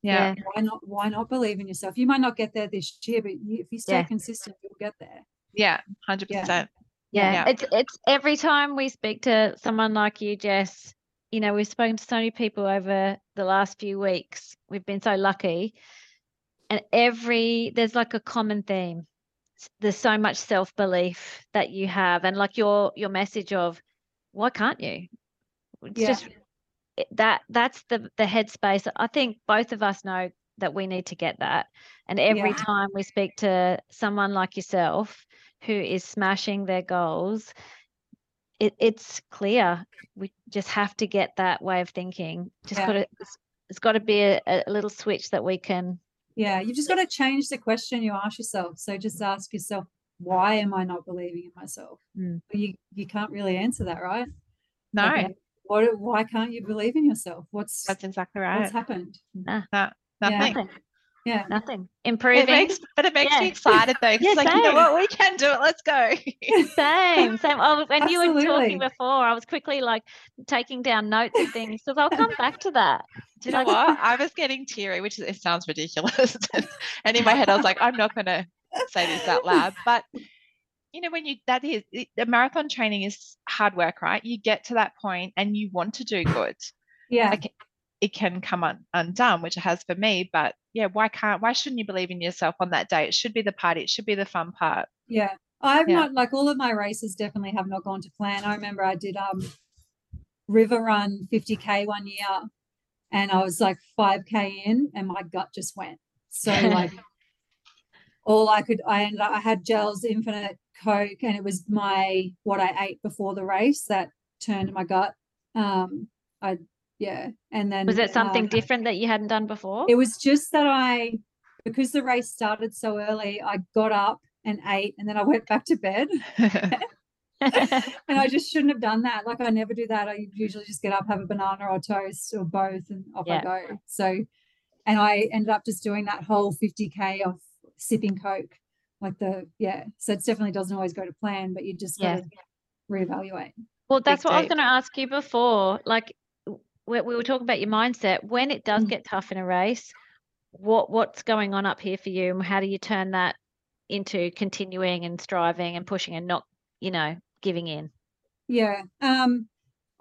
S1: Yeah.
S3: Why not why not believe in yourself? You might not get there this year, but you, if you stay
S2: Yeah.
S3: consistent, you'll get there.
S1: Yeah. Hundred percent.
S2: Yeah,
S1: Yeah.
S2: it's it's every time we speak to someone like you, Jess. You know, we've spoken to so many people over the last few weeks. We've been so lucky, and every there's like a common theme. There's so much self belief that you have, and like your your message of, why can't you? It's
S3: Yeah.
S2: just that that's the the headspace. I think both of us know that we need to get that, and every
S3: Yeah.
S2: time we speak to someone like yourself who is smashing their goals, it, it's clear we just have to get that way of thinking. Just
S3: Yeah.
S2: got to, it's, it's got to be a, a little switch that we can.
S3: Yeah, you've just got to change the question you ask yourself. So just ask yourself, why am I not believing in myself?
S2: Mm.
S3: But You you can't really answer that, right?
S1: No,
S3: Like, what why can't you believe in yourself? What's
S1: that's exactly right.
S3: what's happened?
S1: Nothing.
S3: Yeah.
S2: Nothing.
S3: Yeah.
S2: Yeah nothing.
S1: It
S2: Improving.
S1: makes, but it makes me
S2: Yeah.
S1: excited though.
S2: Yeah,
S1: like, you know what, we can do it. Let's go. *laughs*
S2: Same, same. Oh, when you were talking before, I was quickly like taking down notes and things because I'll come back to that.
S1: Do you know what? *laughs* I was getting teary, which is, it sounds ridiculous. *laughs* and in my head, I was like, I'm not going to say this out loud. But, you know, when you, that is, it- the marathon training is hard work, right? You get to that point and you want to do good.
S3: Yeah.
S1: Like, it can come un, undone, which it has for me. But yeah, why can't, why shouldn't you believe in yourself on that day? It should be the party, it should be the fun part.
S3: Yeah. I've
S1: Yeah.
S3: not like all of my races definitely have not gone to plan. I remember I did um river run 50k one year and I was like 5k in and my gut just went. So like *laughs* all I could I ended up I had gels Infinit coke and it was my what I ate before the race that turned my gut. Um I yeah. And then
S2: Was it something
S3: um,
S2: different that you hadn't done before?
S3: it was just that I, because the race started so early, I got up and ate, and then I went back to bed. and I just shouldn't have done that. Like I never do that. I usually just get up, have a banana or toast or both, and off
S2: Yeah.
S3: I go. So, and I ended up just doing that whole 50k of sipping Coke. Like the yeah. So it definitely doesn't always go to plan, but you just
S2: Yeah.
S3: gotta reevaluate.
S2: Well, that's what I was going to ask you before. Like, w- we, we were talking about your mindset. When it does
S3: Mm.
S2: get tough in a race, what what's going on up here for you, and how do you turn that into continuing and striving and pushing and not, you know, giving in?
S3: Yeah. Um,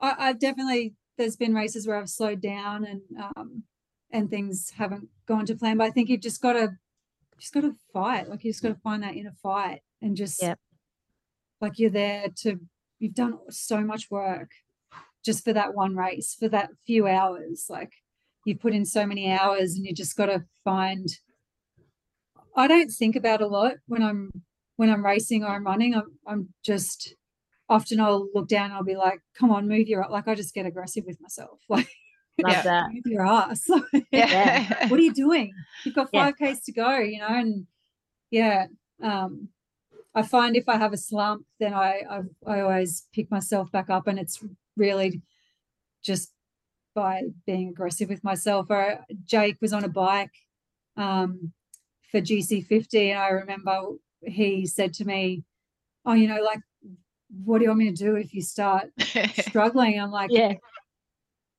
S3: I, I've definitely there's been races where I've slowed down and um and things haven't gone to plan. But I think you've just got to just got to fight. Like you just got to find that inner fight and just
S2: Yep.
S3: like you're there to you've done so much work just for that one race for that few hours. Like you've put in so many hours and you just got to find. I don't think about a lot when I'm when I'm racing or I'm running. I'm I'm just often I'll look down and I'll be like, come on, move your like I just get aggressive with myself. *laughs* Like
S2: Love
S1: Yeah.
S2: that.
S3: move your ass. *laughs*
S1: Yeah. *laughs*
S3: what are you doing? You've got
S2: Yeah.
S3: five Ks to go, you know, and yeah. Um I find if I have a slump, then I, I I always pick myself back up and it's really just by being aggressive with myself. Or Jake was on a bike um for GC50 and I remember he said to me, Oh, you know, like what do you want me to do if you start *laughs* struggling? I'm like,
S2: Yeah.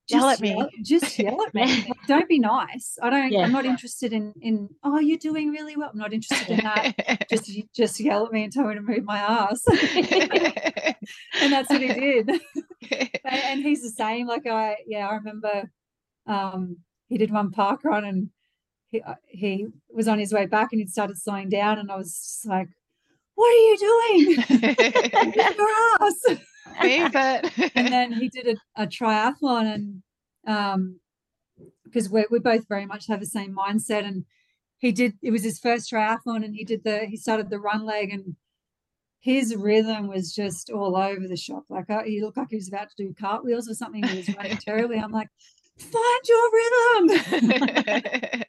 S1: Yell
S3: just
S1: at me.
S3: yell- just yell at me. *laughs* Like, don't be nice. I don't.
S2: Yeah.
S3: I'm not interested in in. Oh, you're doing really well. I'm not interested in that. just *laughs* just yell at me and tell me to move my ass. *laughs* and that's what he did. and, and he's the same. Like I, yeah, I remember. Um, he did one park run and he uh, he was on his way back and he started slowing down and I was just like, "What are you doing? *laughs* Your ass!"
S1: It. *laughs*
S3: and then he did a, a triathlon and um because we we both very much have the same mindset and he did it was his first triathlon and he did the he started the run leg and his rhythm was just all over the shop like uh, he looked like he was about to do cartwheels or something he was running terribly i'm like find your rhythm *laughs*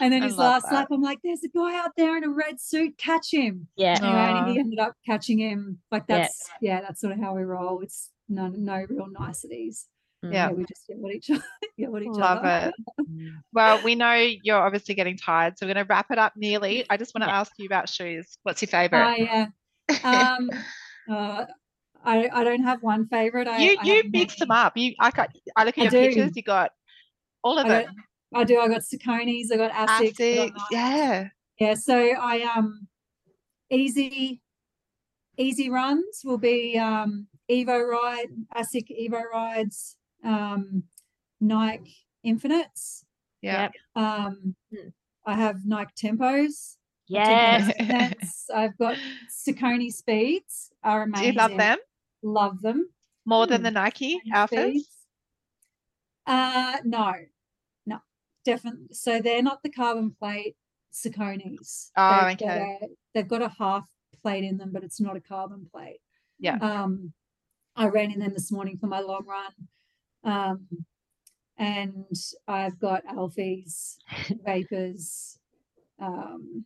S3: and then
S1: I
S3: his
S1: love
S3: last lap i'm like there's a guy out there in a red suit catch him
S2: Yeah.
S3: anyway, and he ended up catching him. Like that's yeah, that's sort of how we roll. It's no no real niceties.
S2: Mm.
S1: Yeah.
S3: we just yell what each other. yell at each
S1: Love
S3: other.
S1: it. *laughs* Well, we know you're obviously getting tired, so we're going to wrap it up nearly. I just want to
S2: Yeah.
S1: ask you about shoes. What's your
S3: Oh
S1: favorite?
S3: yeah. *laughs* Um, uh, I I don't have one favorite. I
S1: you
S3: I
S1: you
S3: have
S1: mix them up. You I got I look at
S3: I
S1: your
S3: do.
S1: pictures. You got all of
S3: I got
S1: them.
S3: I do. I got Saucony's. I got Asics. I got
S1: Asics, yeah.
S3: Yeah. So I um easy easy runs will be um Evo Ride, ASIC Evo Rides, um Nike Infinites.
S1: Yeah.
S3: Um,
S2: Hmm.
S3: I have Nike Tempos. my
S2: Yes.
S3: I've got *laughs* Saucony Speeds. Are amazing.
S1: Do you love them
S3: Love them.
S1: more than
S3: Hmm.
S1: the Nike outfits?
S3: Uh, no, no, definitely. So they're not the carbon plate Sauconys.
S1: Oh,
S3: They've got
S1: okay.
S3: a- they've got a half plate in them, but it's not a carbon plate.
S1: Yeah.
S3: Um, I ran in them this morning for my long run. Um, and I've got Alphas Vapors, um,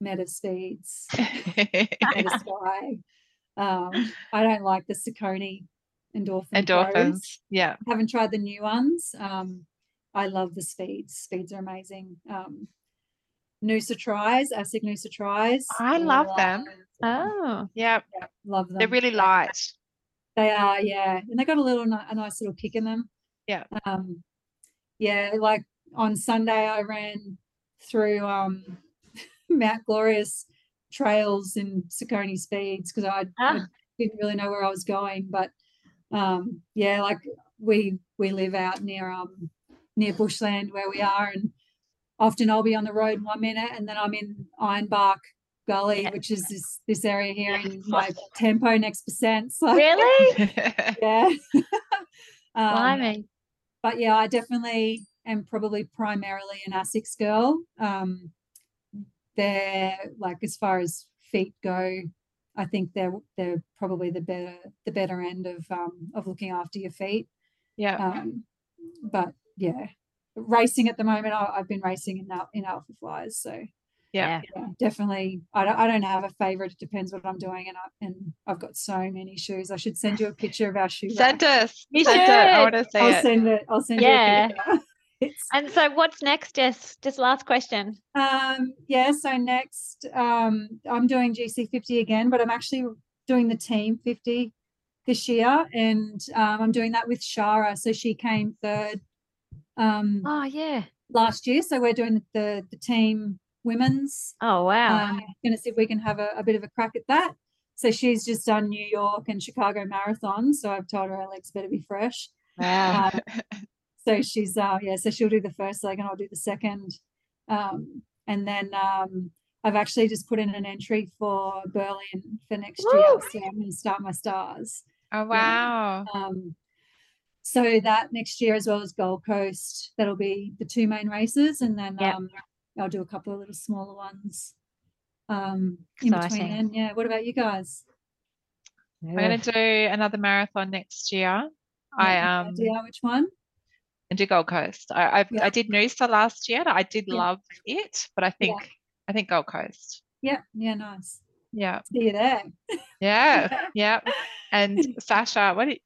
S3: Meta Speeds, *laughs* Meta Sky. Um, I don't like the Saucony endorphin. Pros.
S1: Endorphins. Yeah.
S3: Haven't tried the new ones. Um, I love the speeds. Speeds are amazing. Um, Noosa Tris, ASIC Noosa Tris.
S1: I love them.
S2: Oh,
S1: Yeah,
S3: Yeah, love them.
S1: they're really light.
S3: They are, yeah, and they got a little a nice little kick in them.
S1: Yeah.
S3: Um, yeah, like on Sunday I ran through um *laughs* Mount Glorious trails in Saucony speeds because I, I
S2: Ah.
S3: didn't really know where I was going, but um yeah, like we we live out near um near bushland where we are, and often I'll be on the road one minute and then I'm in Ironbark Gully,
S2: Yeah.
S3: which is this this area here in my tempo next percent. So
S2: really? *laughs*
S3: yeah. *laughs* um, but yeah, I definitely am probably primarily an Asics girl. Um, they're like as far as feet go, I think they're they're probably the better the better end of um of looking after your feet.
S1: yeah.
S3: Um, but yeah, racing at the moment, I, I've been racing in in Alpha Flies, so
S1: Yeah.
S3: yeah, definitely. I don't, I don't have a favorite. It depends what I'm doing, and I, and I've got so many shoes. I should send you a picture of our shoe.
S1: Send
S3: rack.
S1: us.
S2: You
S1: Send it. I
S2: should.
S1: want to see
S3: I'll
S1: it.
S3: send it. I'll send
S2: Yeah.
S3: you a picture. It's *laughs*
S2: And so, what's next, Jess? Just last question.
S3: Um, yeah, so next, um, I'm doing GC50 again, but I'm actually doing the team 50 this year, and um, I'm doing that with Shara. So she came third um,
S2: Oh, yeah.
S3: last year. So we're doing the the team women's.
S2: Oh, wow.
S3: Um, going to see if we can have a, a bit of a crack at that. So she's just done New York and Chicago marathons. So I've told her her legs better be fresh.
S1: Wow. *laughs*
S3: So she's uh yeah, so she'll do the first leg and I'll do the second. Um and then um I've actually just put in an entry for Berlin for next year. So I'm gonna start my stars.
S1: oh wow.
S3: Um so that next year as well as Gold Coast, that'll be the two main races and then
S2: Yep.
S3: um I'll do a couple of little smaller ones. Um in between then. Yeah. What about you guys?
S1: I'm gonna do another marathon next year. I
S3: Any
S1: um
S3: idea which one?
S1: And do Gold Coast. I I,
S3: Yeah.
S1: I did Noosa last year. I did
S3: Yeah.
S1: love it, but I think I think Gold Coast.
S3: Yeah, yeah, nice.
S1: Yeah,
S3: See you there.
S1: yeah, *laughs* yeah. And Sasha, what are you,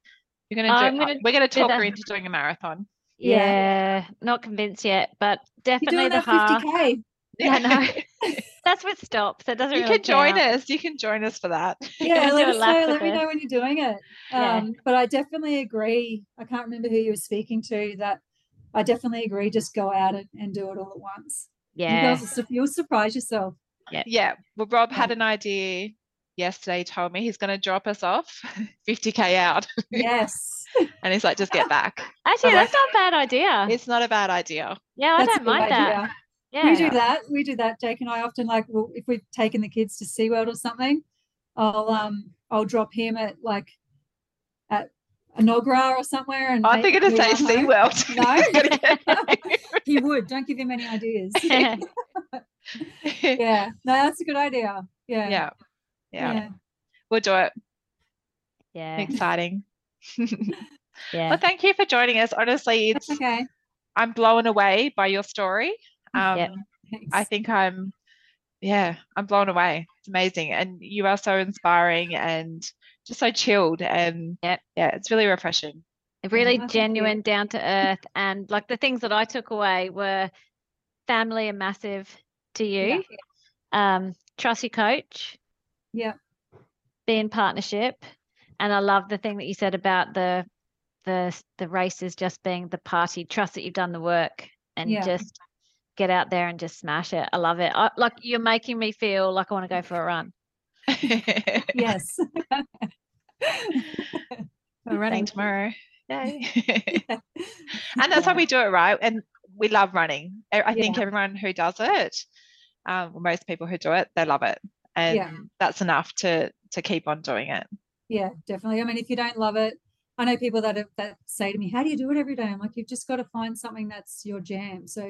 S1: you're gonna do?
S2: I'm gonna
S1: we're gonna talk her into doing a marathon.
S3: Yeah.
S2: Yeah, not convinced yet, but
S3: You're
S2: definitely
S3: doing
S2: the
S3: that
S2: half.
S3: 50k.
S2: Yeah, no. *laughs* That's with stops. It doesn't
S1: you
S2: really
S1: can join
S2: count.
S1: us. You can join us for that. *laughs*
S3: Yeah, let
S2: a
S3: us know. Let me know when you're doing it.
S2: Yeah.
S3: Um, but I definitely agree. I can't remember who you were speaking to. That I definitely agree. Just go out and, and do it all at once.
S2: Yeah.
S3: girls, will you'll surprise yourself.
S1: Yeah. yeah. Well, Rob had an idea yesterday. He told me he's going to drop us off *laughs* 50k out,
S3: Yes,
S1: and he's like, just get back.
S2: Actually,
S1: I'm like-
S2: that's not a bad idea.
S1: It's not a bad idea.
S2: Yeah, I
S3: that's
S2: don't
S3: good
S2: mind that.
S3: Idea.
S2: Yeah.
S3: We do that. We do that. Jake and I often like well, if we've taken the kids to SeaWorld or something, I'll um I'll drop him at like at Enoggera or somewhere. And
S1: I think it'd say. SeaWorld. *laughs*
S3: No. *laughs* *laughs* He would. Don't give him any ideas. yeah. No, that's a good idea. Yeah.
S1: yeah. Yeah.
S3: Yeah.
S1: We'll do it.
S2: yeah.
S1: Exciting.
S2: Yeah.
S1: Well, thank you for joining us. Honestly,
S3: That's
S1: it's
S3: okay.
S1: I'm blown away by your story. Um,
S2: Yep.
S1: I think I'm, yeah, I'm blown away. It's amazing, and you are so inspiring and just so chilled, and
S2: Yep.
S1: yeah, it's really refreshing.
S2: really
S3: Oh,
S2: genuine, down to earth, and like the things that I took away were family are massive to
S3: Yeah.
S2: you. Um, trust your coach.
S3: Yeah.
S2: Be in partnership, and I love the thing that you said about the the the races just being the party. Trust that you've done the work and
S3: Yeah.
S2: just get out there and just smash it. I love it. I, like you're making me feel like I want to go for a run.
S3: Yes. *laughs*
S1: We're running
S3: Thank
S1: tomorrow. Yay. *laughs* and that's how we do it, right? And we love running. I I think
S3: Yeah.
S1: everyone who does it, um, most people who do it, they love it, and
S3: Yeah.
S1: that's enough to to keep on doing it.
S3: Yeah, definitely. I mean, if you don't love it, I know people that have, that say to me, "How do you do it every day?" I'm like, "You've just got to find something that's your jam." So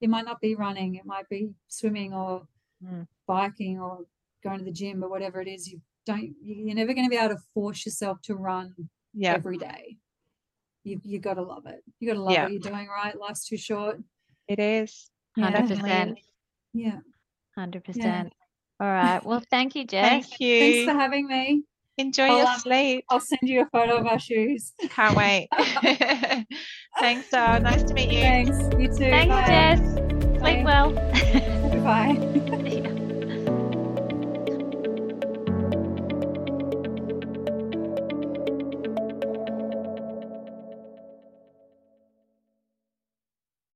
S3: it might not be running, it might be swimming or
S2: Mm.
S3: biking or going to the gym, or whatever it is, you don't. you- You're never going to be able to force yourself to run
S1: Yeah,
S3: every day. You you got to love it. You got to love
S1: Yeah.
S3: what you're doing. Right? Life's too short.
S1: it is.
S3: Yeah.
S2: Hundred
S1: definitely
S2: percent.
S1: is.
S3: Yeah.
S2: Hundred percent. All right. Well, thank you, Jess.
S1: Thank you Thanks
S3: for having me.
S1: Enjoy
S3: I'll,
S1: your
S3: um,
S1: sleep.
S3: I'll send you a photo of our shoes.
S1: Can't wait. *laughs* *laughs* Thanks, Dar. Nice to meet you.
S3: Thanks. You too.
S2: Thanks,
S3: Bye.
S2: Jess.
S3: Bye.
S2: Sleep well. *laughs*
S3: Bye. *laughs*